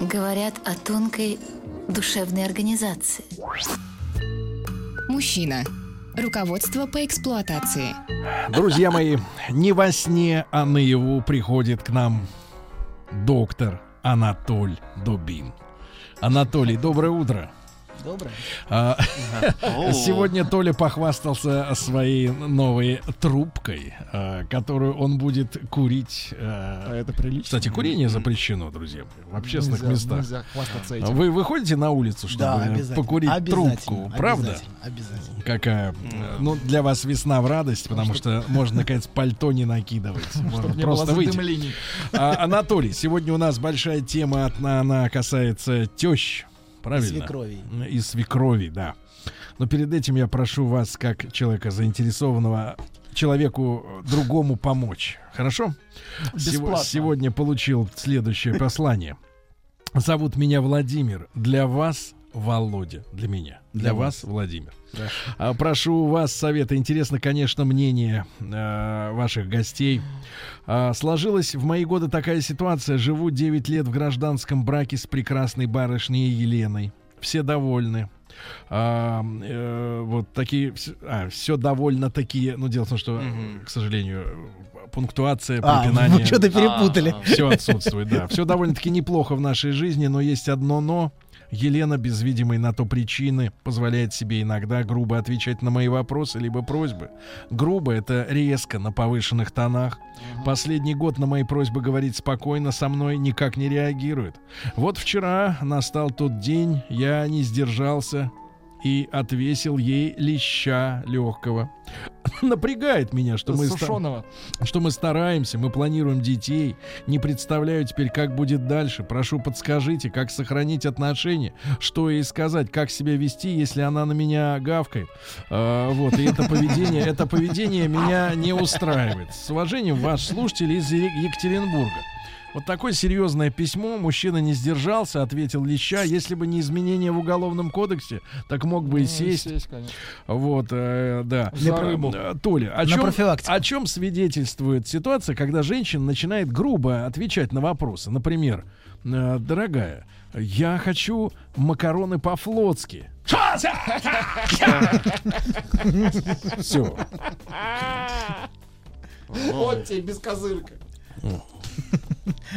говорят о тонкой душевной организации. Мужчина. Руководство по эксплуатации. Друзья мои, не во сне, а наяву приходит к нам доктор Анатоль Дубин. Анатолий, доброе утро. Доброе. А, Сегодня Толя похвастался своей новой трубкой, а, которую он будет курить. а, это прилично. Кстати, курение запрещено, друзья, в общественных Нельзя- местах. Нельзя хвастаться этим. Вы выходите на улицу, чтобы Да, обязательно. покурить Обязательно, трубку, правда? Обязательно. обязательно. Какая? э, Ну, для вас весна в радость, потому что можно, наконец, пальто не накидывать. Можно просто выйти. Анатолий, сегодня у нас большая тема, она касается тещ. Правильно? Свекровей. И свекрови, да. Но перед этим я прошу вас, как человека заинтересованного, человеку другому помочь. Хорошо? Бесплатно. сегодня получил следующее послание. Зовут меня Владимир. Для вас Володя. Для меня. Для, Для вас Владимир. А, прошу вас совета. Интересно, конечно, мнение э, ваших гостей. А, сложилась в мои годы такая ситуация. Живу 9 лет в гражданском браке с прекрасной барышней Еленой. Все довольны. А, э, вот такие, все довольно такие. Ну, дело в том, что, э, к сожалению, пунктуация, А, препинание. вы что-то перепутали. Все отсутствует, да. Все довольно-таки неплохо в нашей жизни, но есть одно но. Елена, без видимой на то причины, позволяет себе иногда грубо отвечать на мои вопросы либо просьбы. Грубо — это резко, на повышенных тонах. Последний год на мои просьбы говорить спокойно со мной никак не реагирует. Вот вчера настал тот день, я не сдержался и отвесил ей леща легкого. Напрягает меня, что мы, ста- что мы стараемся, мы планируем детей. Не представляю теперь, как будет дальше. Прошу, подскажите, как сохранить отношения, что ей сказать, как себя вести, если она на меня гавкает. А, вот, и это поведение, это поведение меня не устраивает. С уважением, ваш слушатель из Екатеринбурга. Вот такое серьезное письмо. Мужчина не сдержался, ответил леща. Если бы не изменения в уголовном кодексе, так мог бы и Ну, сесть. сесть, конечно. Вот, э, да. За А, рыбу. э, Толя, о чем, о чем свидетельствует ситуация, когда женщина начинает грубо отвечать на вопросы? Например, э, дорогая, я хочу макароны по-флотски. Все. Вот тебе без козырка.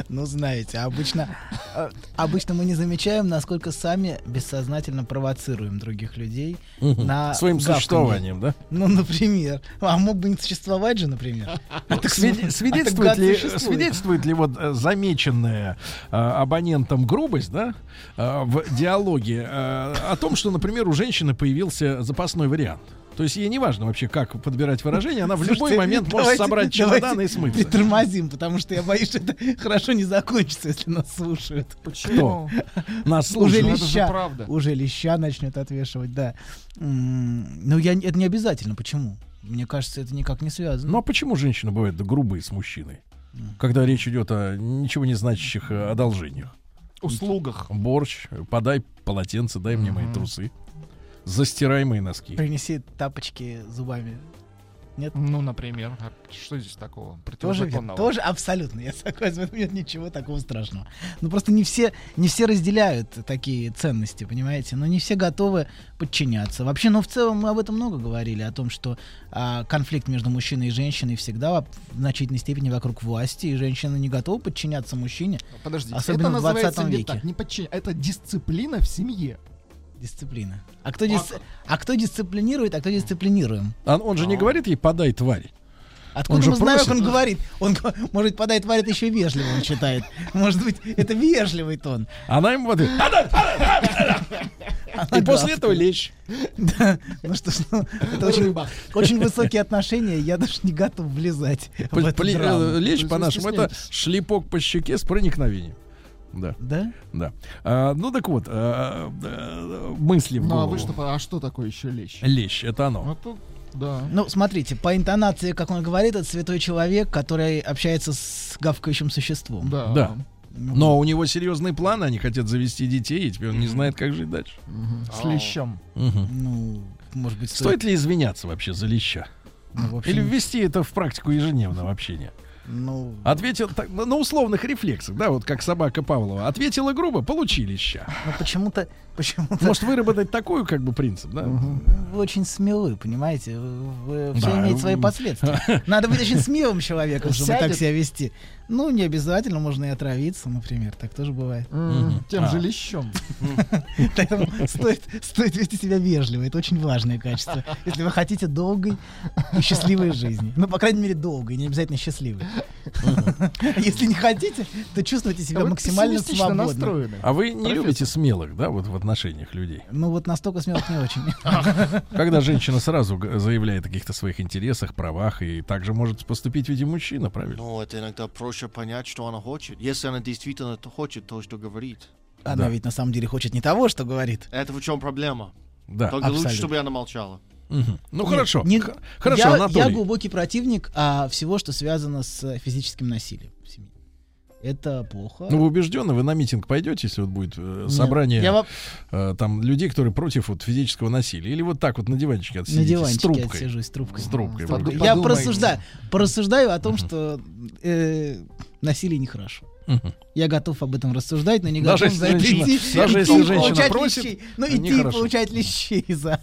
Ну, знаете, обычно, э, обычно мы не замечаем, насколько сами бессознательно провоцируем других людей на Своим гавканье. существованием, да? Ну, например. А мог бы не существовать же, например. Свиде- А свидетельствует, ли, существует. свидетельствует ли вот э, замеченная э, абонентом грубость, да, э, в диалоге э, о том, что, например, у женщины появился запасной вариант. То есть ей не важно вообще, как подбирать выражение, она в любой Слушайте, момент может давайте- собрать давайте чемодан и смыться. Притормозим, потому что я боюсь, что это хорошо не закончится, если нас слушают. Кто? Нас Уже слушают. ли- это же леща. правда. Уже леща начнет отвешивать, да. Ну, я, это не обязательно. Почему? Мне кажется, это никак не связано. Ну а почему женщины бывают грубые с мужчиной? Когда речь идет о ничего не значащих э, одолжениях. услугах. Борщ, подай полотенце, дай мне мои трусы. Застирай мои носки. Принеси тапочки зубами. Нет? Ну, например. А Что здесь такого Тоже, тоже абсолютно, я согласен, нет ничего такого страшного. Ну просто не все, не все разделяют такие ценности, понимаете? Но не все готовы подчиняться. Вообще, ну в целом мы об этом много говорили, о том, что а, конфликт между мужчиной и женщиной всегда в значительной степени вокруг власти, и женщина не готова подчиняться мужчине. Подождите, Особенно это в 20 называется не веке. так, не подчин- Это дисциплина в семье. Дисциплина. А кто, дис- а кто дисциплинирует, а кто дисциплинируем? А он же не говорит ей подай тварь. Откуда же мы знаем, как просит. он говорит? Он, может, подает варит еще вежливо, он считает. Может быть, это вежливый тон. Она ему в ответ, «Подай, подай, подай, подай». И после этого лечь. Да, ну что ж, ну, это очень, очень высокие отношения, я даже не готов влезать в Пл- эту пли- драму. э, Лечь по-нашему это шлепок по щеке с проникновением. Да, Да? да. А, ну так вот, а, а, мысли в Ну а голову. вы что, а что такое еще лещ? Лещ, это оно. Это, да. Ну, смотрите, по интонации, как он говорит, это святой человек, который общается с гавкающим существом. Да. Да. Но у него серьезные планы, они хотят завести детей, и теперь он не знает, как жить дальше. С лещом. Ну, может быть, стоит... Стоит ли извиняться вообще за леща? ну, общем, Или ввести это в практику ежедневного общения? Ну, Ответил так, на на условных рефлексах, да, вот как собака Павлова. Ответила грубо, получили ща. ну, почему-то, почему-то Может выработать такой как бы принцип, да? вы очень смелы, понимаете? Вы, все Да, имеет свои последствия. Надо быть очень смелым человеком, чтобы так себя вести. Ну, не обязательно, можно и отравиться, например. Так тоже бывает. Тем А. же лещом. Поэтому стоит, стоит вести себя вежливо. Это очень важное качество. Если вы хотите долгой и счастливой жизни. Ну, по крайней мере, долгой, не обязательно счастливой. Если не хотите, то чувствуйте себя Вы максимально свободно. настроены. А вы не Профессор. любите смелых, да, вот в отношениях людей? Ну, вот настолько смелых не очень. Когда женщина сразу заявляет о каких-то своих интересах, правах, и также может поступить и мужчина, правильно? Ну, это иногда проще понять, что она хочет. Если она действительно хочет то, что говорит. Она Да. ведь на самом деле хочет не того, что говорит. Это в чем проблема? Да. Только лучше, абсолютно. чтобы она молчала. Мгм. Ну Нет, хорошо. не- Хорошо, я, я Анатолий. глубокий противник а, всего, что связано с физическим насилием в семье. Это плохо. Ну, вы убеждены, вы на митинг пойдете, если вот будет э, Нет, собрание Я во- э, там людей, которые против вот физического насилия, или вот так вот на диванчике на отсидите с диванчике трубкой. отсижусь с трубкой. С трубкой. Под-. Я Подумайте. порассуждаю, порассуждаю о том, что э, насилие нехорошо. Мгм. Я готов об этом рассуждать, но не Даже готов если за это женщина- идти, даже идти если женщина получать просит, лещей. Ну, идти и получать лещей за,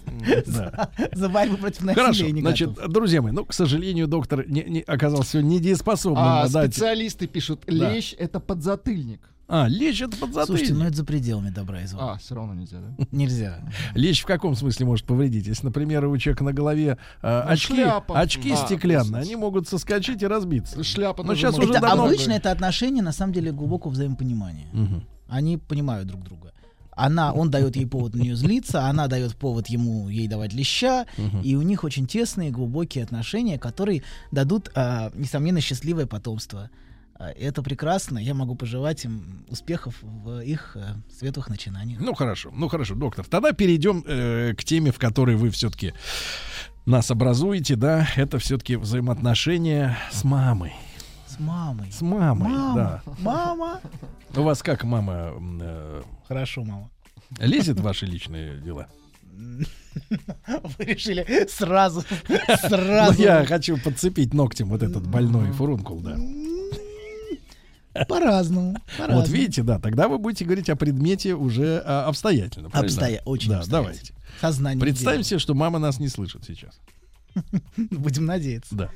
Да. за борьбу против насилия Хорошо, не значит, готов. друзья мои, ну, к сожалению, доктор не, не- оказался недееспособным А дать... специалисты пишут, Да. лещ это подзатыльник. А, лечь это подзатыльник. Слушайте, ну это за пределами добра и зла. А, все равно нельзя, да? Нельзя. Лечь в каком смысле может повредить? Если, например, у человека на голове э, Ну, очки, шляпа. очки А, стеклянные, они могут соскочить и разбиться. Шляпа Но сейчас уже это давно- обычно это отношение на самом деле глубокого взаимопонимания. Мгм. Они понимают друг друга. Она, он дает ей повод на нее злиться, она дает повод ему ей давать леща, Мгм. и у них очень тесные, глубокие отношения, которые дадут, а, несомненно, счастливое потомство. А, Это прекрасно. Я могу пожелать им успехов в их э, светлых начинаниях. Ну хорошо, ну хорошо, доктор. Тогда перейдем э, к теме, в которой вы все-таки нас образуете, да? Это все-таки взаимоотношения с мамой. С мамой. С мамой, Мама, да. мама. У вас как мама э, Хорошо, мама. лезет в ваши личные дела? Вы решили сразу, Ну, сразу. я хочу подцепить ногтем вот этот больной фурункул, да. По-разному. по-разному. Вот видите, да, тогда вы будете говорить о предмете уже а, обстоятельно. правильно? Обстоя- очень Да, обстоятельно. давайте. Сознание Представим себе, что мама нас не слышит сейчас. Будем надеяться. Да.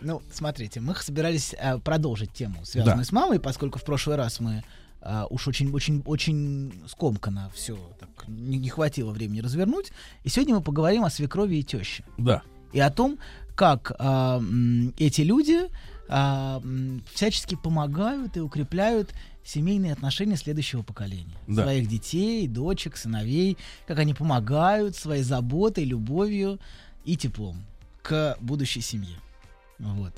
Ну, смотрите, мы собирались э, продолжить тему, связанную Да. с мамой, поскольку в прошлый раз мы э, уж очень, очень, очень скомканно все так не, не хватило времени развернуть. И сегодня мы поговорим о свекрови и теще. Да. И о том, как а, эти люди а, всячески помогают и укрепляют семейные отношения следующего поколения. Да. Своих детей, дочек, сыновей, как они помогают своей заботой, любовью и теплом к будущей семье. Вот.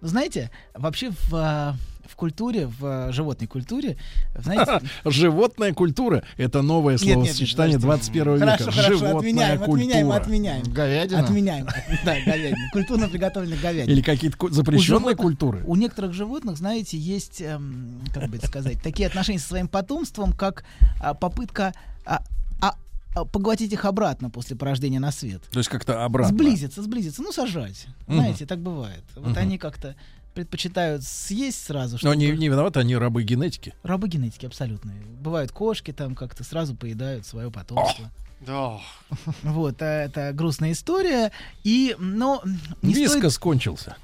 Ну, знаете, вообще в, а, в культуре, в а, животной культуре, знаете, Животная культура — это новое Нет, нет, нет, словосочетание подождите. 21 века. хорошо, хорошо, Животная отменяем, отменяем, культура. отменяем. Говядина. Отменяем. Да, говядина. Культурно приготовленных говядин. Или какие-то запрещенные культуры. У некоторых животных, знаете, есть, эм, как бы это сказать, такие отношения со своим потомством, как а, попытка а, поглотить их обратно после порождения на свет. То есть как-то обратно. Сблизиться, сблизиться, ну сажать. Мгм. Знаете, так бывает. Вот Мгм. они как-то предпочитают съесть сразу, Но они не виноваты, они рабы генетики. Рабы генетики абсолютные. Бывают кошки там как-то сразу поедают свое потомство. Да. Вот, а это грустная история. И, но не стоит- Вискос кончился.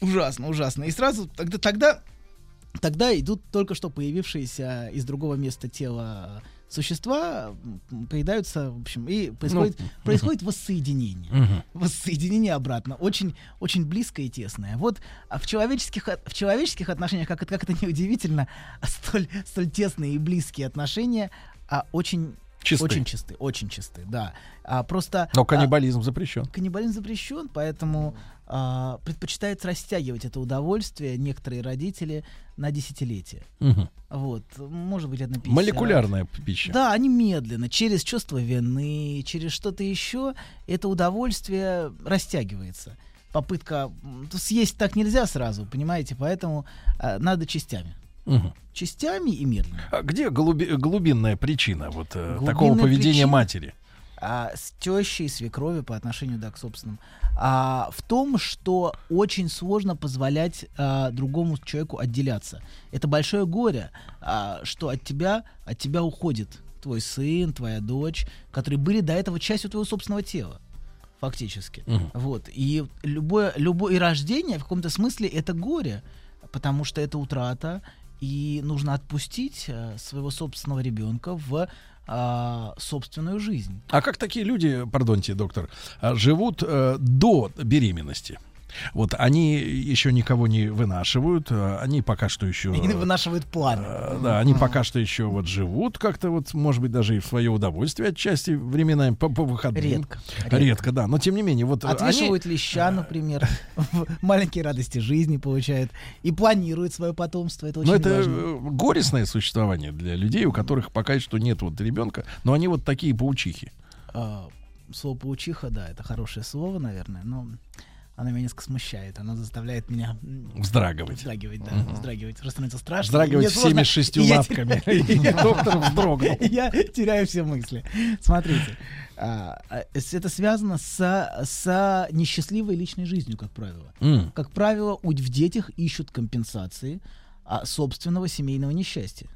Ужасно, ужасно. И сразу тогда, тогда, тогда идут только что появившиеся из другого места тела существа, поедаются, в общем, и происходит, Ну, происходит воссоединение. Мгм. Воссоединение обратно. Очень, очень близкое и тесное. Вот а в человеческих, от- в человеческих отношениях, как, это- как это неудивительно, а столь, столь тесные и близкие отношения а очень Чисты. Очень чисты, очень чисты, да. А просто... Но а, каннибализм запрещен. каннибализм запрещен, поэтому а, предпочитают растягивать это удовольствие некоторые родители на десятилетия. Мгм. Вот, может быть, это на 50. Молекулярная пища. Да, они медленно, через чувство вины, через что-то еще, это удовольствие растягивается. Попытка съесть так нельзя сразу, понимаете, поэтому а, надо частями. Мгм. Частями и медленно. А где глуби- глубинная причина вот э, Глубинная такого поведения причина? матери? а, с тещей, свекровью по отношению да, к собственным, а, в том, что очень сложно позволять а, другому человеку отделяться. Это большое горе, а, что от тебя, от тебя уходит твой сын, твоя дочь, которые были до этого частью твоего собственного тела. Фактически. Мгм. Вот. И любое, любое и рождение в каком-то смысле это горе, потому что это утрата, и нужно отпустить э, своего собственного ребенка в а, собственную жизнь. А как такие люди, пардоньте, доктор, а, живут э, до беременности? Вот они еще никого не вынашивают, э, они пока что еще... И вынашивают планы. э, Да, они пока что еще вот живут как-то вот, может быть, даже и в свое удовольствие отчасти временами по, по выходным. Редко. Редко. да. Но тем не менее, вот э, они- Отвешивают леща, например, маленькие радости жизни получают и планируют свое потомство. Это очень Но это важно. э, горестное существование для людей, у которых пока что нет вот ребенка, но они вот такие паучихи. А, слово паучиха, да, это хорошее слово, наверное, но оно меня несколько смущает. Оно заставляет меня Вздрагивать. вздрагивать, да, вздрагивать. Просто становится страшно. Вздрагивать всеми сложно, шестью и лапками. доктор вздрогнул. Я теряю все мысли. Смотрите, а, а, это связано с, с несчастливой личной жизнью, как правило. М. Как правило, в детях ищут компенсации а, собственного семейного несчастья.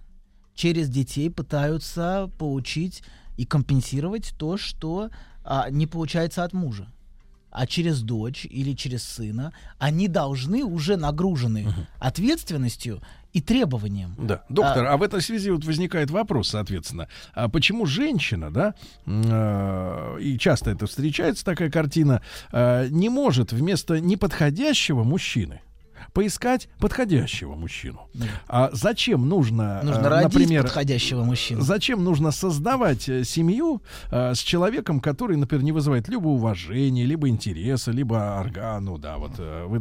Через детей пытаются получить и компенсировать то, что не получается от мужа. А через дочь или через сына они должны уже нагружены ответственностью и требованием. Да, доктор, а, в этой связи вот возникает вопрос, соответственно, а почему женщина, да, э, и часто это встречается такая картина, э, не может вместо неподходящего мужчины поискать подходящего мужчину? А зачем нужно, Нужно э, родить например, подходящего мужчину. Зачем нужно создавать э, семью э, с человеком, который, например, не вызывает либо уважения, либо интереса, либо органу, да, вот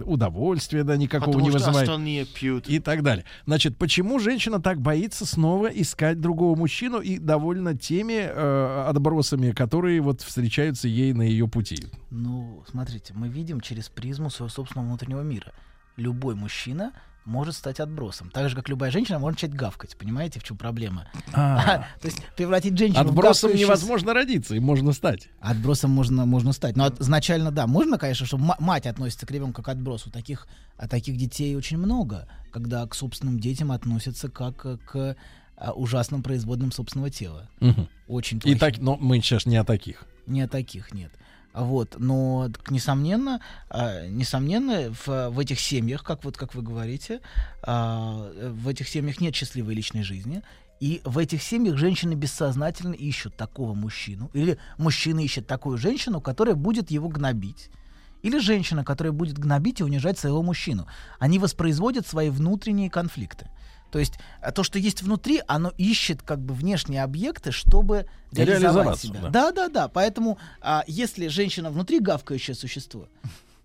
удовольствия, да, никакого Потому не что вызывает остальные пьют. и так далее. Значит, почему женщина так боится снова искать другого мужчину и довольна теми э, отбросами, которые вот встречаются ей на ее пути? Ну, смотрите, мы видим через призму своего собственного внутреннего мира. Любой мужчина может стать отбросом. Так же, как любая женщина может начать гавкать. Понимаете, в чем проблема? А, То есть превратить женщину отбросом невозможно родиться, им можно стать. Отбросом можно, можно стать. Но изначально, да, можно, конечно, ма- мать относится к ребенку как к отбросу. Таких, а таких детей очень много, когда к собственным детям относятся как к а, ужасным производным собственного тела. Очень И так, но мы сейчас не о таких. Не таких нет. Вот, но несомненно, а, несомненно, в, в этих семьях, как вот как вы говорите, а, в этих семьях нет счастливой личной жизни, и в этих семьях женщины бессознательно ищут такого мужчину, или мужчина ищет такую женщину, которая будет его гнобить, или женщина, которая будет гнобить и унижать своего мужчину. Они воспроизводят свои внутренние конфликты. То есть а, то, что есть внутри, оно ищет как бы внешние объекты, чтобы реализовать себя. да. Да, да, да. Поэтому, а, если женщина внутри гавкающее существо,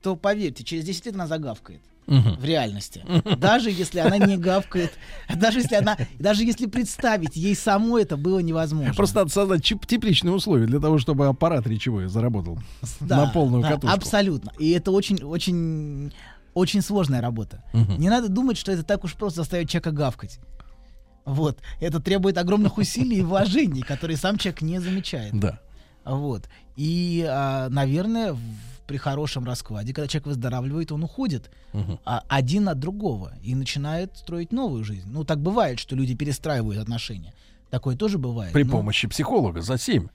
то поверьте, через 10 лет она загавкает Мгм. в реальности. Даже если она не гавкает, даже если она, даже если представить ей самой это было невозможно. Просто надо создать тепличные условия для того, чтобы аппарат речевой заработал Да, на полную да, катушку. Абсолютно. И это очень, очень, очень сложная работа. Мгм. Не надо думать, что это так уж просто заставить человека гавкать. Вот. Это требует огромных усилий и вложений, которые сам человек не замечает. Да. Вот. И, а, наверное, в- при хорошем раскладе, когда человек выздоравливает, он уходит а, один от другого и начинает строить новую жизнь. Ну, так бывает, что люди перестраивают отношения. Такое тоже бывает. При но- помощи психолога за 7.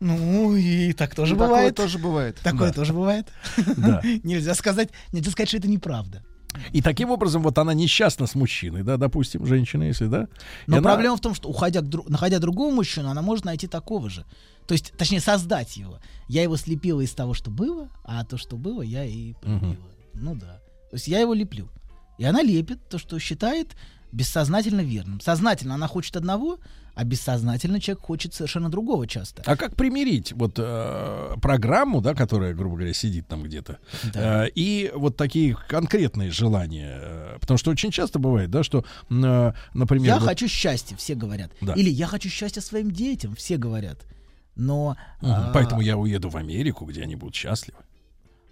Ну, и так тоже Такое бывает. тоже бывает. Такое Да. тоже бывает. Да. Нельзя сказать, нельзя сказать, что это неправда. И таким образом вот она несчастна с мужчиной, да, допустим, женщина, если, да. И Но она- проблема в том, что уходя к дру- находя другого мужчину, она может найти такого же. То есть, точнее, создать его. Я его слепила из того, что было, а то, что было, я и полюбила. Ну да. То есть я его леплю. И она лепит то, что считает бессознательно верным. Сознательно она хочет одного, а бессознательно человек хочет совершенно другого часто. А как примирить вот э, программу, да, которая, грубо говоря, сидит там где-то, Да. э, и вот такие конкретные желания? э, потому что очень часто бывает, да, что, э, например, Я вот- хочу счастья, все говорят. Да. Или я хочу счастья своим детям, все говорят. Но... Мгм. а, поэтому я уеду в Америку, где они будут счастливы.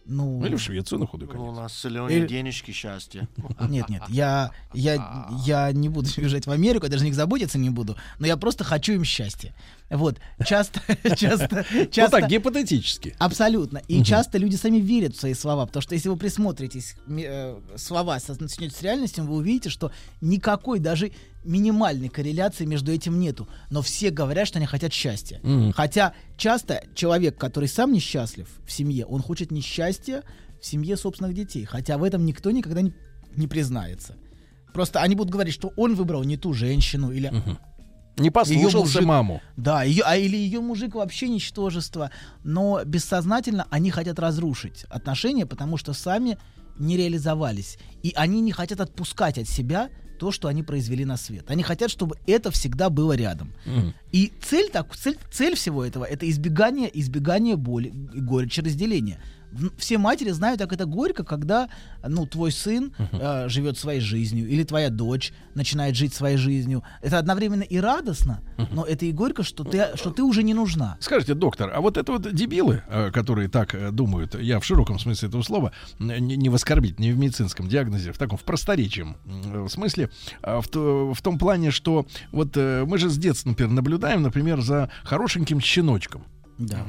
Ну, Ну, или в Швецию на худой Ну, у конец. нас зеленые Или- денежки счастья. Нет, нет, я, я, я не буду уезжать в Америку, я даже о них заботиться не буду, но я просто хочу им счастья. Вот, часто, часто, Ну часто... так, гипотетически. Абсолютно. И часто люди сами верят в свои слова, потому что если вы присмотритесь, э, слова соотносятся с реальностью, вы увидите, что никакой даже минимальной корреляции между этим нету. Но все говорят, что они хотят счастья. Мгм. Хотя часто человек, который сам несчастлив в семье, он хочет несчастья в семье собственных детей. Хотя в этом никто никогда не, не признается. Просто они будут говорить, что он выбрал не ту женщину, или Не послушался мужик- маму. да, ее, а или ее мужик вообще ничтожество. Но бессознательно они хотят разрушить отношения, потому что сами не реализовались. И они не хотят отпускать от себя то, что они произвели на свет. Они хотят, чтобы это всегда было рядом. Мгм. И цель, так, цель, цель всего этого это избегание, избегание боли, и горечи разделения. Все матери знают, как это горько, когда ну, твой сын э, живет своей жизнью, или твоя дочь начинает жить своей жизнью. Это одновременно и радостно, но это и горько, что ты, что ты уже не нужна. Скажите, доктор, а вот это вот дебилы, э, которые так э, думают, я в широком смысле этого слова, не, не в оскорбить, не в медицинском диагнозе, в таком, в просторечием м, смысле, а в, то- в том плане, что вот э, мы же с детства, например, наблюдаем, например, за хорошеньким щеночком. Да.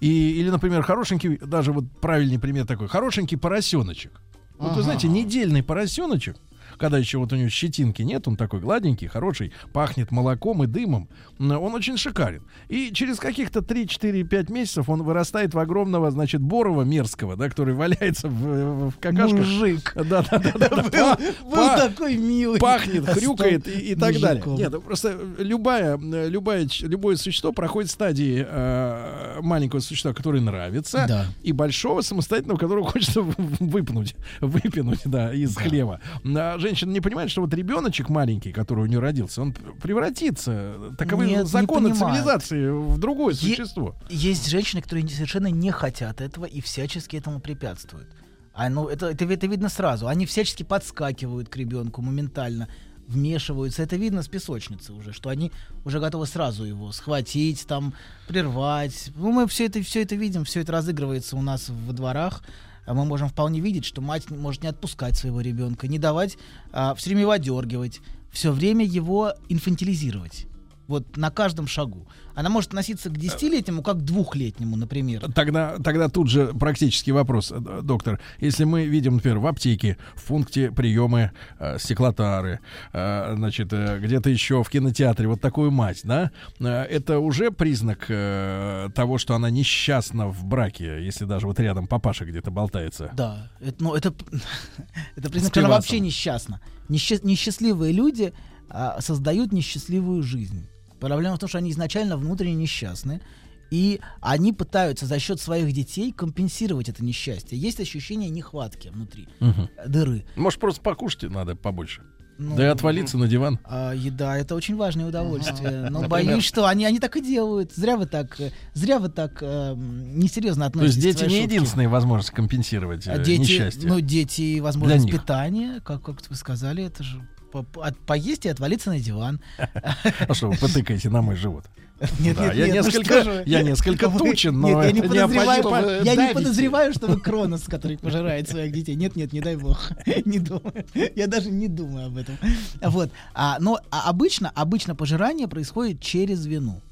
И, или, например, хорошенький, даже вот правильный пример такой, хорошенький поросеночек. Вот вы знаете, недельный поросеночек, когда еще вот у него щетинки нет, он такой гладенький, хороший, пахнет молоком и дымом, он очень шикарен. И через каких-то 3-4-5 месяцев он вырастает в огромного, значит, борова мерзкого, да, который валяется в, в какашках. Мужик. Да, да, да, да, да. Па- Был па- такой милый. пахнет, хрюкает и, и так далее. Нет, ну, просто любая, любая, любое существо проходит стадии э, маленького существа, которое нравится, Да. и большого самостоятельного, которого хочется выпнуть, выпинуть, да, из хлева. А женщина не понимает, что вот ребеночек маленький, который у нее родился, он превратится, таковы Нет, не законы цивилизации, в другое Е- существо. Есть женщины, которые совершенно не хотят этого и всячески этому препятствуют. А, ну, это, это, это видно сразу. Они всячески подскакивают к ребенку моментально, вмешиваются. Это видно с песочницы уже, что они уже готовы сразу его схватить, там, прервать. Ну, мы все это, все это видим, все это разыгрывается у нас во дворах. А мы можем вполне видеть, что мать может не отпускать своего ребенка, не давать, а, все время его одергивать, все время его инфантилизировать. Вот на каждом шагу. Она может относиться к десятилетнему, как к двухлетнему, например. Тогда, тогда тут же практический вопрос, э, доктор. Если мы видим, например, в аптеке, в пункте приема э, стеклотары, э, значит, э, где-то еще в кинотеатре, вот такую мать, да, э, это уже признак э, того, что она несчастна в браке, если даже вот рядом папаша где-то болтается. Да, это, ну, это, это признак, что она вообще несчастна. Несчаст- несчастливые люди а, создают несчастливую жизнь. Проблема в том, что они изначально внутренне несчастны, и они пытаются за счет своих детей компенсировать это несчастье. Есть ощущение нехватки внутри, э, дыры. Может, просто покушать надо побольше. Ну, да и отвалиться на диван. А, еда это очень важное удовольствие. Но Например? боюсь, что они, они так и делают. Зря вы так, э, зря вы так эм, несерьезно То есть относитесь. дети не единственная возможность компенсировать э, дети, несчастье. ну, дети, возможность питания, как, как вы сказали, это же по- по- поесть и отвалиться на диван. А что вы потыкаете на мой живот? Нет, Да, нет, я нет, ну несколько- вы. я несколько тучен, но нет, я не это не подозреваю, оппозиция. я не подозреваю, что вы Кронос, который пожирает своих детей. Нет, нет, не дай бог. Не думаю. Я даже не думаю об этом. Вот. А, но а обычно, обычно пожирание происходит через вину.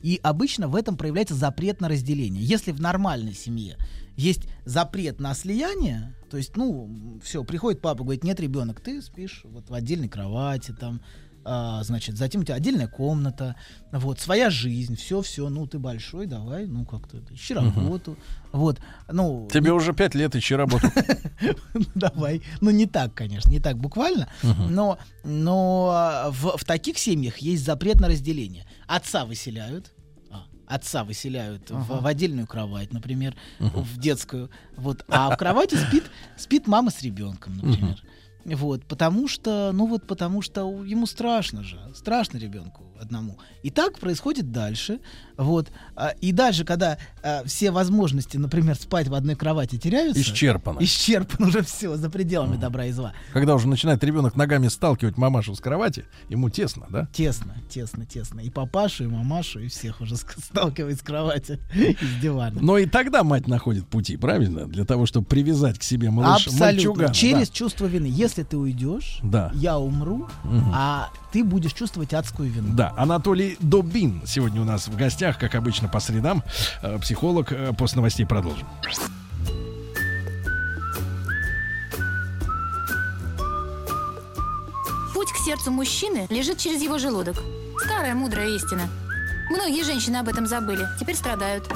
И обычно в этом проявляется запрет на разделение. Если в нормальной семье есть запрет на слияние, то есть, ну, все, приходит папа, говорит, нет, ребенок, ты спишь вот в отдельной кровати, там, а, значит, затем у тебя отдельная комната, вот, своя жизнь, все-все, ну, ты большой, давай, ну, как-то, ищи работу, вот, ну... Тебе уже пять лет ищи работу. Ну, давай. Ну, не так, конечно, не так буквально. Но, но в таких семьях есть запрет на разделение. Отца выселяют. Отца выселяют в, в отдельную кровать, например, в детскую. Вот, а в кровати спит, спит мама с ребенком, например. Вот, потому что, ну вот потому что ему страшно же, страшно ребенку одному. И так происходит дальше, вот. А, И дальше, когда а, все возможности, например, спать в одной кровати теряются, Исчерпано. исчерпан уже все за пределами добра и зла. Когда уже начинает ребенок ногами сталкивать мамашу с кровати, ему тесно, да? Тесно, тесно, тесно. И папашу, и мамашу, и всех уже сталкивает с кровати и с дивана. Но и тогда мать находит пути, правильно? Для того, чтобы привязать к себе малыш, Абсолютно. мальчугана, Через чувство вины. Если ты уйдешь, Да. я умру, Мгм. а ты будешь чувствовать адскую вину. Да, Анатолий Добин сегодня у нас в гостях, как обычно по средам, Э, психолог. Э, После новостей продолжим. Путь к сердцу мужчины лежит через его желудок. Старая мудрая истина. Многие женщины об этом забыли, теперь страдают.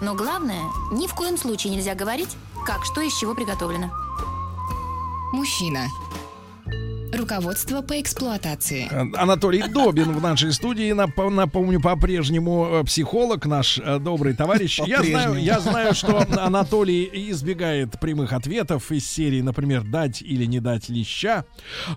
Но главное, ни в коем случае нельзя говорить, как что из чего приготовлено. Мужчина. Руководство по эксплуатации. Анатолий Добин в нашей студии. Нап- Напомню, по-прежнему э, психолог, наш э, добрый товарищ. Я знаю, я знаю, что Анатолий избегает прямых ответов из серии, например, дать или не дать леща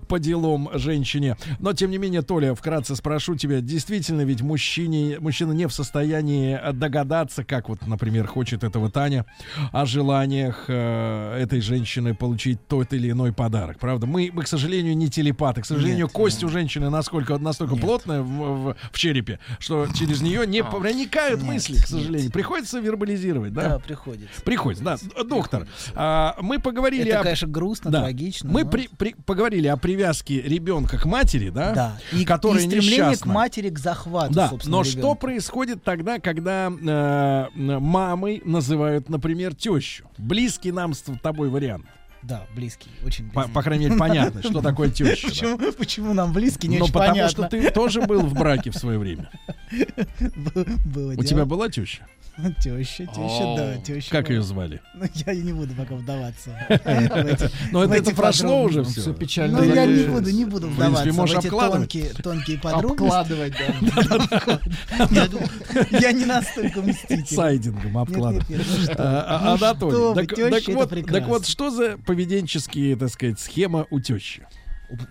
по делам женщине. Но, тем не менее, Толя, вкратце спрошу тебя, действительно ведь мужчине, мужчина не в состоянии э, догадаться, как вот, например, хочет этого Таня, о желаниях э, этой женщины получить тот или иной подарок. Правда, мы, мы к сожалению, не телепаты. К сожалению, Нет, кость у женщины насколько, настолько Нет. плотная в, в- в черепе, что через нее не проникают Нет, мысли, к нет. сожалению. Приходится вербализировать, да? Да, приходится. Приходится, да. Доктор, а, мы поговорили Это, о... конечно, грустно, Да. трагично. Мы но- при- при- поговорили о привязке ребенка к матери, да? Да. И, которая и стремление к несчастна. матери, к захвату, Да, собственно, но ребенка. что происходит тогда, когда э, мамой называют, например, тещу? Близкий нам с тобой вариант. Да, близкий, очень По, близкий. по крайней мере, понятно, что такое теща. да. Почему, почему нам близкий, не Ну, очень потому понятно. что ты тоже был в браке в свое время. Было У тебя была теща? Теща, теща, да, теща. Как была. ее звали? Ну, я и не буду пока вдаваться. Но в это, прошло уже все. Все печально. Ну, я не буду, не буду вдаваться в эти обкладывать. тонкие, тонкие подробности. Обкладывать, да. Я не настолько мститель. Сайдингом обкладывать. Ну А, а. Ну Анатолий, так, вот, что за поведенческие, так сказать, схема у тещи?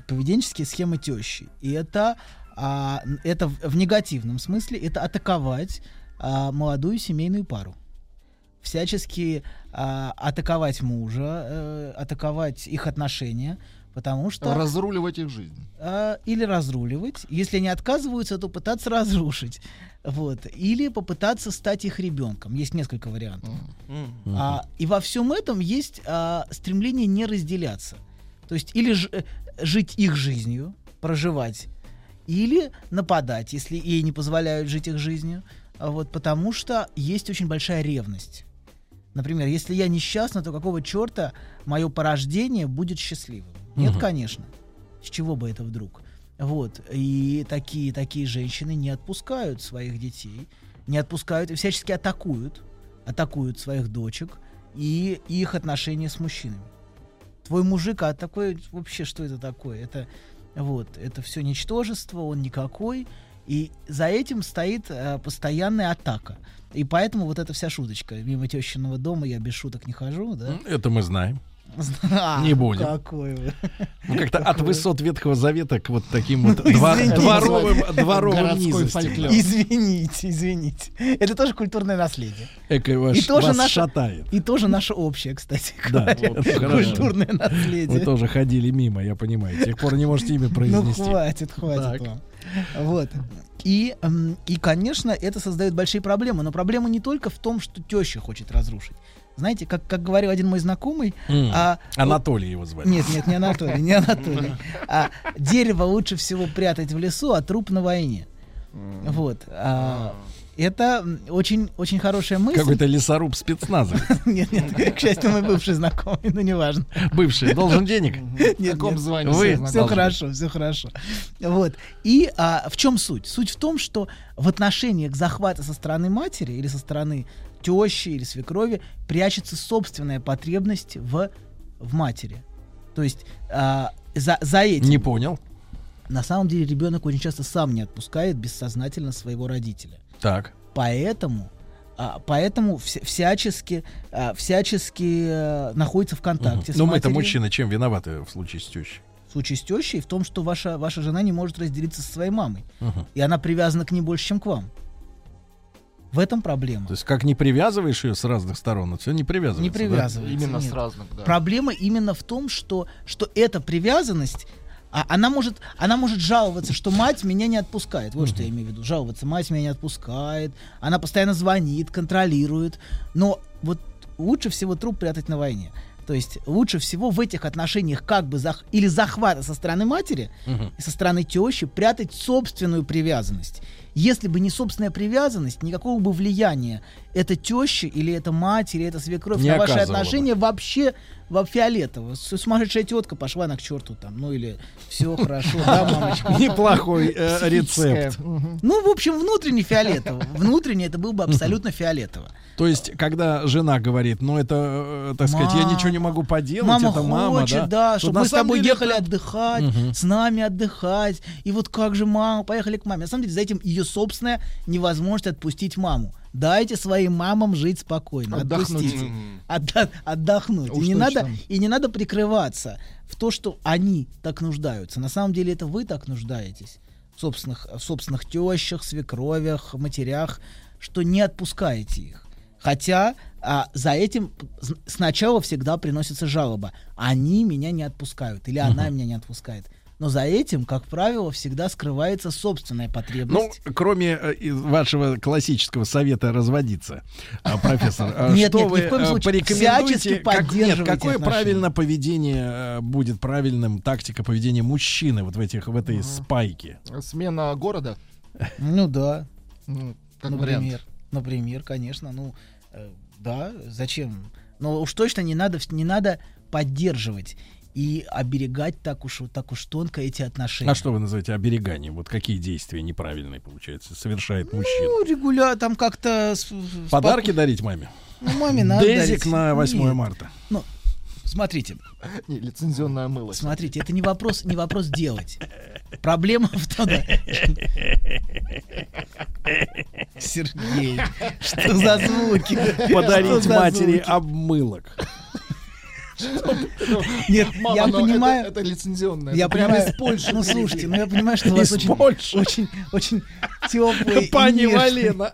поведенческие схемы тещи. И это, а, это в, в негативном смысле, это атаковать а, молодую семейную пару. Всячески а, атаковать мужа, э, атаковать их отношения, потому что... Разруливать их жизнь. а, или разруливать. Если они отказываются, то пытаться разрушить. Вот. Или попытаться стать их ребенком. Есть несколько вариантов. А, и во всем этом есть а, стремление не разделяться. То есть или ж- э, жить их жизнью, проживать, или нападать, если ей не позволяют жить их жизнью. А Вот, потому что есть очень большая ревность. Например, если я несчастна, то какого черта мое порождение будет счастливым? Нет, Мгм. конечно. С чего бы это вдруг? Вот. И такие, такие женщины не отпускают своих детей, не отпускают и всячески атакуют, атакуют своих дочек и их отношения с мужчинами. Твой мужик, а такой вообще что это такое? Это вот, это все ничтожество, он никакой. И за этим стоит э, постоянная атака. И поэтому вот эта вся шуточка. Мимо тещиного дома я без шуток не хожу, да? Это мы знаем. А, Не будем. Какой вы. Ну, как-то от высот Ветхого Завета к вот таким вот Ну, двор- извините. дворовым, дворовым низостям. Извините, извините. Это тоже культурное наследие. Эко ваш, И тоже вас наша- шатает. И тоже наше общее, кстати Да, говоря. вот, хорошо. Культурное Вы наследие. тоже ходили мимо, я понимаю. С тех пор не можете имя Ну произнести. хватит, хватит Так. вам. Вот. И, м, и, конечно, это создает большие проблемы. Но проблема не только в том, что теща хочет разрушить. Знаете, как, как говорил один мой знакомый, М. а, Анатолий его звали. Нет, нет, не Анатолий, не Анатолий. А дерево лучше всего прятать в лесу, а труп на войне. Вот. а, это м, очень, очень хорошая мысль. Какой-то лесоруб спецназа. Нет, нет, к счастью, мой бывший знакомый, но неважно. Бывший. Должен денег? Нет, звании? Вы-? Все хорошо, все хорошо. Вот. И а, в чем суть? Суть в том, что в отношениях захвата со стороны матери или со стороны тещи или свекрови прячется собственная потребность в, в матери. То есть а, за, за этим Не понял. на самом деле ребенок очень часто сам не отпускает бессознательно своего родителя. Так. Поэтому А, поэтому вся- всячески, а, всячески э, находится в контакте с Но мы-то мужчины чем виноваты в случае с тещей? В случае с тещей в том, что ваша, ваша жена не может разделиться со своей мамой. Мгм. И она привязана к ней больше, чем к вам. В этом проблема. То есть как не привязываешь ее с разных сторон, все не привязывается. Не да? привязывается. Именно нет. с разных, да. Проблема именно в том, что, что эта привязанность, а, она, может, она может жаловаться, что мать меня не отпускает. Вот что я имею в виду. Жаловаться, мать меня не отпускает. Она постоянно звонит, контролирует. Но вот лучше всего труп прятать на войне. То есть лучше всего в этих отношениях как бы зах- или захвата со стороны матери и со стороны тещи прятать собственную привязанность. Если бы не собственная привязанность, никакого бы влияния эта теща или эта мать или эта свекровь Не на ваши оказывала бы. отношения вообще во фиолетово. Сумасшедшая тетка пошла она к черту там, ну или все хорошо, да, мамочка. Неплохой э, рецепт. Ну, в общем, внутренне фиолетово. Внутренне это было бы абсолютно фиолетово. То есть, когда жена говорит, ну это, э, так сказать, я Мама. ничего не могу поделать, Мама это мама, хочет, да, да, то чтобы на мы с тобой деле ехали отдыхать, Мгм. с нами отдыхать. И вот как же мама, поехали к маме. На самом деле за этим ее собственная невозможность отпустить маму. Дайте своим мамам жить спокойно, Отдохнуть. отпустите. Отда- отдохнуть. Уж и, не точно. надо, и не надо прикрываться в то, что они так нуждаются. На самом деле это вы так нуждаетесь в собственных, в собственных тещах, свекровях, матерях, что не отпускаете их. Хотя а, за этим сначала всегда приносится жалоба. Они меня не отпускают или она меня не отпускает. Но за этим, как правило, всегда скрывается собственная Ну, потребность. кроме э, вашего классического совета разводиться, а, профессор, а Нет, что нет, ни вы в коем э, случае. порекомендуете? Как- нет, какое отношения. правильно поведение э, будет правильным тактика поведения мужчины вот в этих в этой спайке? Смена города, ну да. ну, как например, вариант. например, конечно, ну э, да, зачем? Но уж точно не надо, не надо поддерживать и оберегать так уж вот так уж тонко эти отношения. А что вы называете обереганием? Вот какие действия неправильные, получается, совершает мужчина? Ну, регуля там как-то... Подарки дарить маме? Ну, маме надо Дезик дарить. на 8 Нет. марта. Ну, смотрите, Не, лицензионное мыло. смотрите, это не вопрос, не вопрос делать. Проблема в том, да. Сергей, что за звуки? Подарить Что за матери звуки? обмылок. Нет, Мама, я понимаю. Это, лицензионное. Я понимаю, из Польши. ну слушайте, ну я понимаю, что у вас очень, очень, очень теплые Пани Валена.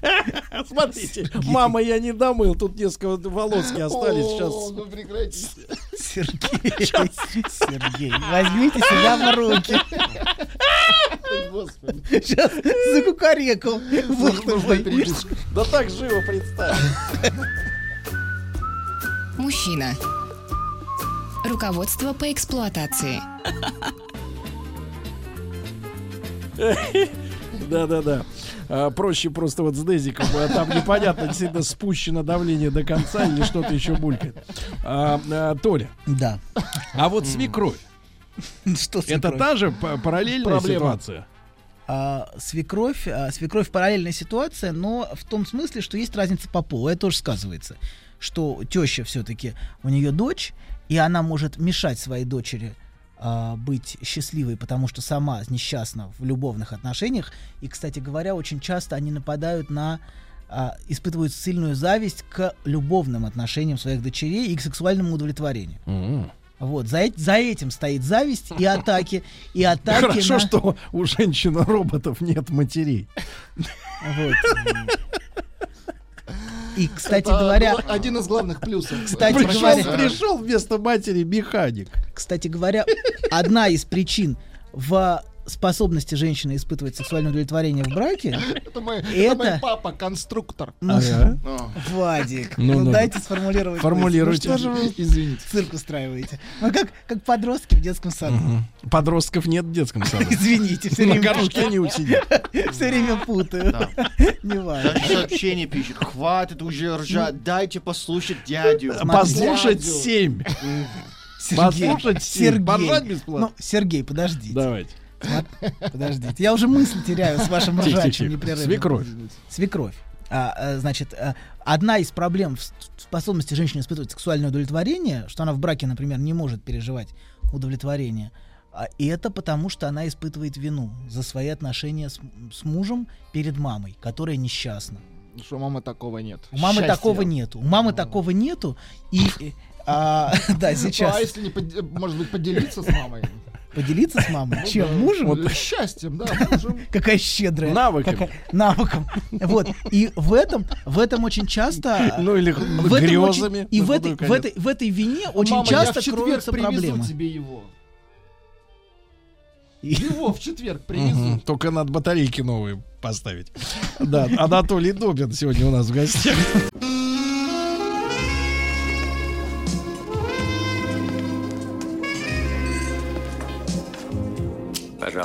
Смотрите, мама, я не домыл, тут несколько волоски остались сейчас. ну прекратите. Сергей, Сергей, возьмите себя в руки. Господи. Сейчас закукарекал. Да так живо представь. Мужчина. Руководство по эксплуатации. Да-да-да. А, проще просто вот с Дезиком, а там непонятно, действительно спущено давление до конца или что-то еще булькает. А, а, Толя, Да. а вот свекровь, Что это свекровь? та же параллельная Проблема. ситуация? А, свекровь, а, свекровь параллельная ситуация, но в том смысле, что есть разница по полу. Это тоже сказывается, что теща все-таки у нее дочь, и она может мешать своей дочери а, быть счастливой, потому что сама несчастна в любовных отношениях. И, кстати говоря, очень часто они нападают на а, испытывают сильную зависть к любовным отношениям своих дочерей и к сексуальному удовлетворению. М. Вот, за, за этим стоит зависть и атаки, и атаки Хорошо, на- что у женщин-роботов нет матерей. Вот. И, кстати Это говоря, один из главных плюсов. Кстати Пришел, говоря- пришел вместо матери механик. кстати говоря, одна из причин в способности женщины испытывать сексуальное удовлетворение в браке, Это мой, это Это- мой папа, конструктор. ну, Ага. О, Владик, Ну, ну, ну, дайте сформулировать. Формулируйте. Ну, что же вы Извините. цирк устраиваете? Ну, как, как подростки в детском саду. Мгм. Подростков нет в детском саду. Извините, все На время, горшке не усидит. все время путаю. Не важно. Сообщение пишет. Хватит уже ржать, дайте послушать дядю. Послушать семь. Сергей, Послушать. Поржать Сергей, бесплатно. ну, Сергей, подождите. Давайте. Подождите. Я уже мысль теряю с вашим ржачем непрерывным. Свекровь. Свекровь. А, а, значит, а, одна из проблем в способности женщины испытывать сексуальное удовлетворение, что она в браке, например, не может переживать удовлетворение, А, И это потому, что она испытывает вину за свои отношения с, с мужем перед мамой, которая несчастна. Что мамы такого нет. У мамы Счастья. такого нету. У мамы такого нету. И э, а, да, Ну, сейчас а если не, под- может быть, поделиться с мамой? Поделиться с мамой. Ну Чем? Мужем? Вот счастьем, да, мужем. Какая щедрая. Какая- навыком. Вот. И в этом, в этом очень часто... Ну или в этом грезами. очень- и в этой, в, этой, в этой вине очень Мама, часто я в кроются проблемы. тебе его. Его в четверг привезу. Мгм. Только надо батарейки новые поставить. Да, Анатолий Добин сегодня у нас в гостях.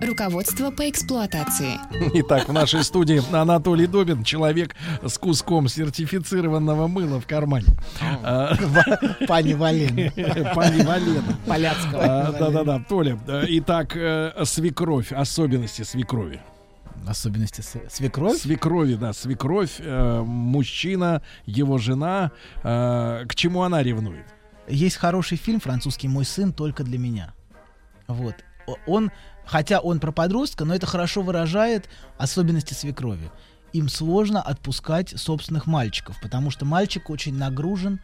Руководство по эксплуатации. Итак, в нашей студии Анатолий Добин, человек с куском сертифицированного мыла в кармане. А, Пани Валена. Пани Валена. Поляцкого. А, Да-да-да, Толя. э, Итак, э, свекровь, особенности свекрови. Особенности свекровь. Свекрови, да, свекровь, э, мужчина, его жена. э, К чему она ревнует? Есть хороший фильм французский «Мой сын только для меня». Вот. Он, хотя он про подростка, но это хорошо выражает особенности свекрови. Им сложно отпускать собственных мальчиков, потому что мальчик очень нагружен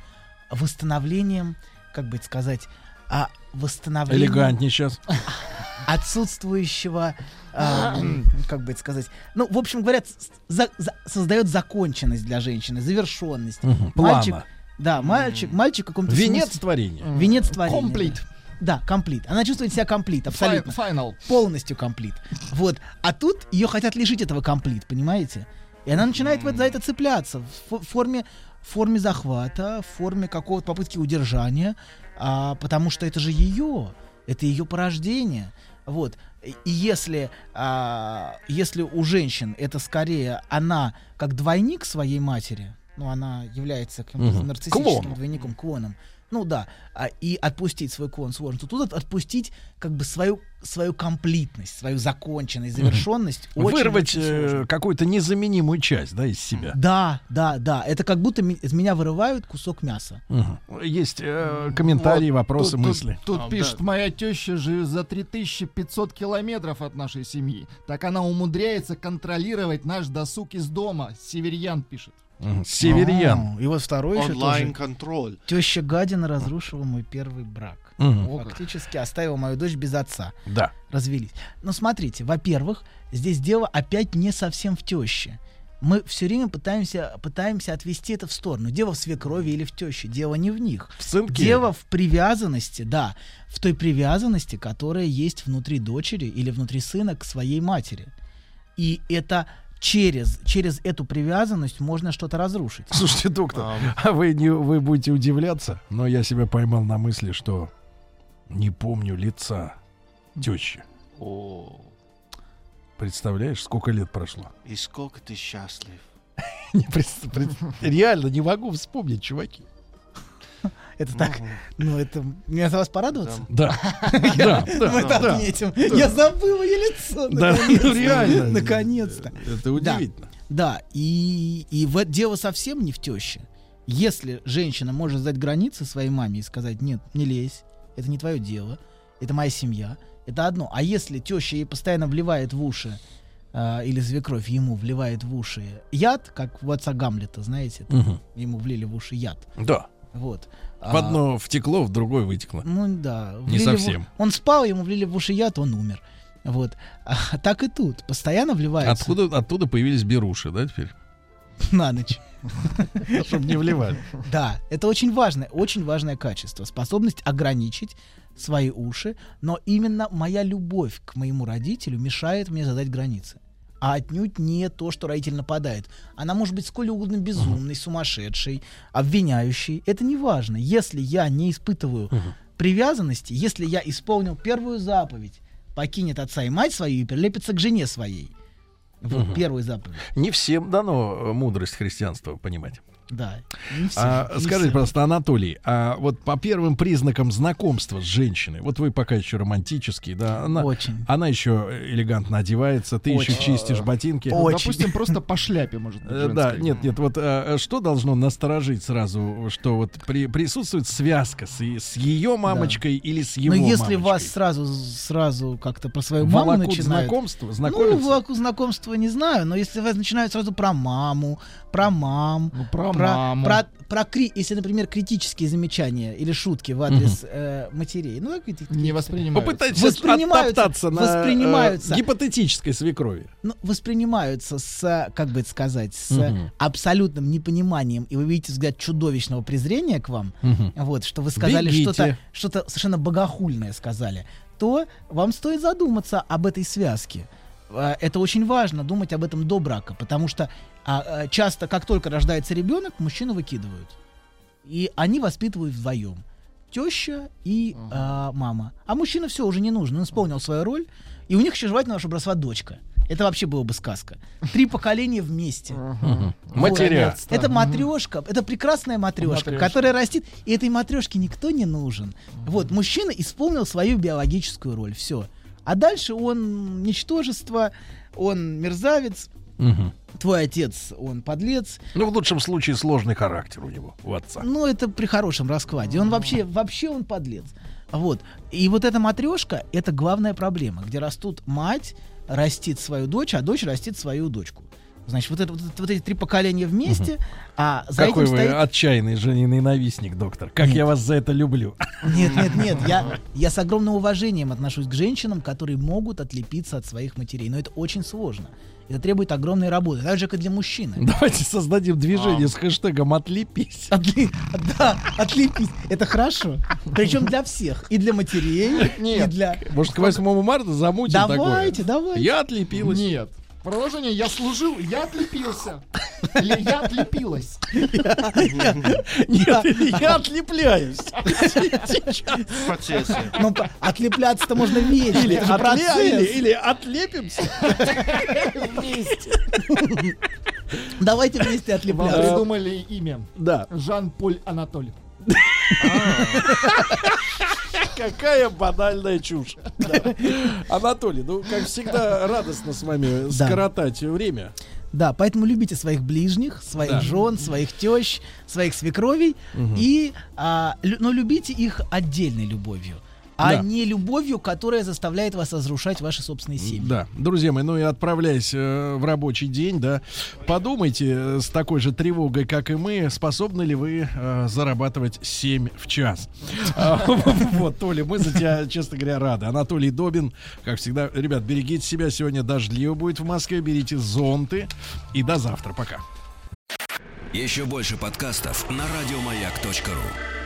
восстановлением, как бы это сказать, а восстановлением Элегантнее сейчас. отсутствующего, м, как бы это сказать, ну, в общем говоря, с- за- за- создает законченность для женщины, завершенность. Мгм, Мальчик, плана. да, мальчик, мальчик в каком-то Венец смысле- творения. Венец творения. Комплит. Да, комплит. Она чувствует себя комплит, абсолютно. Файнал. Полностью комплит. Вот. А тут ее хотят лишить этого комплит, понимаете? И она начинает вот за это цепляться в фо- форме, в форме захвата, в форме какого-то попытки удержания, а, потому что это же ее, это ее порождение. Вот. И если, а, если у женщин это скорее она как двойник своей матери, ну, она является каким-то Мгм. нарциссическим Клоном. двойником, клоном, ну да, а, и отпустить свой клон сложно, то тут от- отпустить как бы свою, свою комплитность, свою законченность, завершенность очень, Вырвать очень э, какую-то незаменимую часть, да, из себя. Да, да, да. Это как будто ми- из меня вырывают кусок мяса. Мгм. Есть э, комментарии, Вот, вопросы, тут- тут- мысли. Тут, А, пишет, да. моя теща живет за 3500 километров от нашей семьи. Так она умудряется контролировать наш досуг из дома. Северьян пишет. Мгм. Северьян. А, И вот второй еще тоже. Онлайн-контроль. Теща гадина разрушила мой первый брак. Фактически оставила мою дочь без отца. Да. развелись. Но смотрите, во-первых, здесь дело опять не совсем в теще. Мы все время пытаемся, пытаемся отвести это в сторону. Дело в свекрови или в теще. Дело не в них. В сынке. Дело в привязанности, да, в той привязанности, которая есть внутри дочери или внутри сына к своей матери. И это через, через эту привязанность можно что-то разрушить. Слушайте, доктор, а вы, не, вы будете удивляться, но я себя поймал на мысли, что не помню лица тещи. О, Представляешь, сколько лет прошло? и сколько ты счастлив. Реально не могу вспомнить, чуваки. Это так, ну это, мне за вас порадоваться? Да, да, Мы это отметим. Я забыл ее лицо. Да, наконец-то. реально. Наконец-то. Это удивительно. Да, и, и в, дело совсем не в теще. Если женщина может сдать границы своей маме и сказать, нет, не лезь, это не твое дело, это моя семья, это одно. А если теща ей постоянно вливает в уши, а, или свекровь ему вливает в уши яд, как у отца Гамлета, знаете, там Мгм. ему влили в уши яд. Да. Вот. В А, одно втекло, в другое вытекло. ну да. Не влили в- совсем. он спал, ему влили в уши яд, он умер. Вот. А, так и тут. Постоянно вливается Откуда, оттуда появились беруши, да, теперь? на ночь. Чтобы не вливали. Да, это очень важное, очень важное качество. Способность ограничить свои уши, но именно моя любовь к моему родителю мешает мне задать границы. А отнюдь не то, что родитель нападает. Она может быть сколь угодно безумной, сумасшедшей, обвиняющей. Это не важно. Если я не испытываю привязанности, если я исполнил первую заповедь, покинет отца и мать свою и прилепится к жене своей. Вот Мгм. первую заповедь. Не всем дано э, мудрость христианства понимать. Да. Не все, А, не скажите, все. просто, Анатолий, а вот по первым признакам знакомства с женщиной, вот вы пока еще романтический, да, она, Очень. она еще элегантно одевается, ты еще Очень. чистишь ботинки. Ну, Очень. Допустим, просто по шляпе, может быть, Э, Да, нет, нет, вот а, что должно насторожить сразу, что вот при- присутствует связка с, с ее мамочкой или с его Но если мамочкой? вас сразу, сразу как-то про свою маму волокут начинают... знакомство, Ну, знакомиться? волоку знакомства не знаю, но если вас начинают сразу про маму, про мам, Ну, про, про, маму. про, про кри- если, например, критические замечания или шутки в адрес э, матерей, ну, какие-то Не воспринимаю. Попытайтесь Воспринимаются- на воспринимаются. э, гипотетической свекрови. ну, воспринимаются с, как бы это сказать, с Мгм. абсолютным непониманием, и вы видите взгляд чудовищного презрения к вам, Мгм. вот, что вы сказали что-то, что-то совершенно богохульное сказали, то вам стоит задуматься об этой связке. А, Это очень важно, думать об этом до брака, потому что а, а, часто, как только рождается ребенок, мужчину выкидывают. И они воспитывают вдвоем. Теща и а, мама. А мужчина все уже не нужен. Он исполнил свою роль. И у них еще желательно, чтобы росла дочка. Это вообще было бы сказка. Три поколения вместе. Матеря. Это матрешка, это прекрасная матрешка, Матрёшка. которая растит, и этой матрешке никто не нужен. Вот, мужчина исполнил свою биологическую роль, все. А дальше он ничтожество, он мерзавец, Мгм. твой отец, он подлец. Ну, в лучшем случае, сложный характер у него, у отца. Ну, это при хорошем раскладе. Он вообще, вообще он подлец. Вот. И вот эта матрешка — это главная проблема, где растут мать, растит свою дочь, а дочь растит свою дочку. Значит, вот, это, вот, вот эти три поколения вместе, а за Какой этим вы стоит... отчаянный жененавистник, доктор. Как Нет. я вас за это люблю. Нет, нет, нет. Я, я с огромным уважением отношусь к женщинам, которые могут отлепиться от своих матерей. Но это очень сложно. Это требует огромной работы. Так же, как и для мужчины. Давайте создадим движение с хэштегом «Отлепись». Отли- Да, отлепить. Это хорошо. Причем для всех. И для матерей, и для... Может, к 8 марта замутим Давайте, такое? давайте. Я отлепилась. Нет. Продолжение «Я служил, я отлепился». Или «Я отлепилась». Нет, я отлепляюсь. В процессе. По- отлепляться-то можно вечно. Или, отлепимся. Давайте вместе Вам отлепляться. придумали имя. Да. Жан-Поль Анатоль. Какая банальная чушь. Да. Анатолий, ну, как всегда, радостно с вами Да. скоротать время. Да, поэтому любите своих ближних, своих Да. жен, своих тещ, своих свекровей. И, а, лю- но любите их отдельной любовью. А Да. не любовью, которая заставляет вас разрушать ваши собственные семьи. Да, друзья мои, ну и отправляясь э, в рабочий день, да, подумайте э, с такой же тревогой, как и мы, способны ли вы э, зарабатывать 7 в час. А, Вот, Толя, мы за тебя, честно говоря, рады. Анатолий Добин, как всегда, ребят, берегите себя, сегодня дождливо будет в Москве, берите зонты и до завтра, пока. Еще больше подкастов на радиомаяк.ру.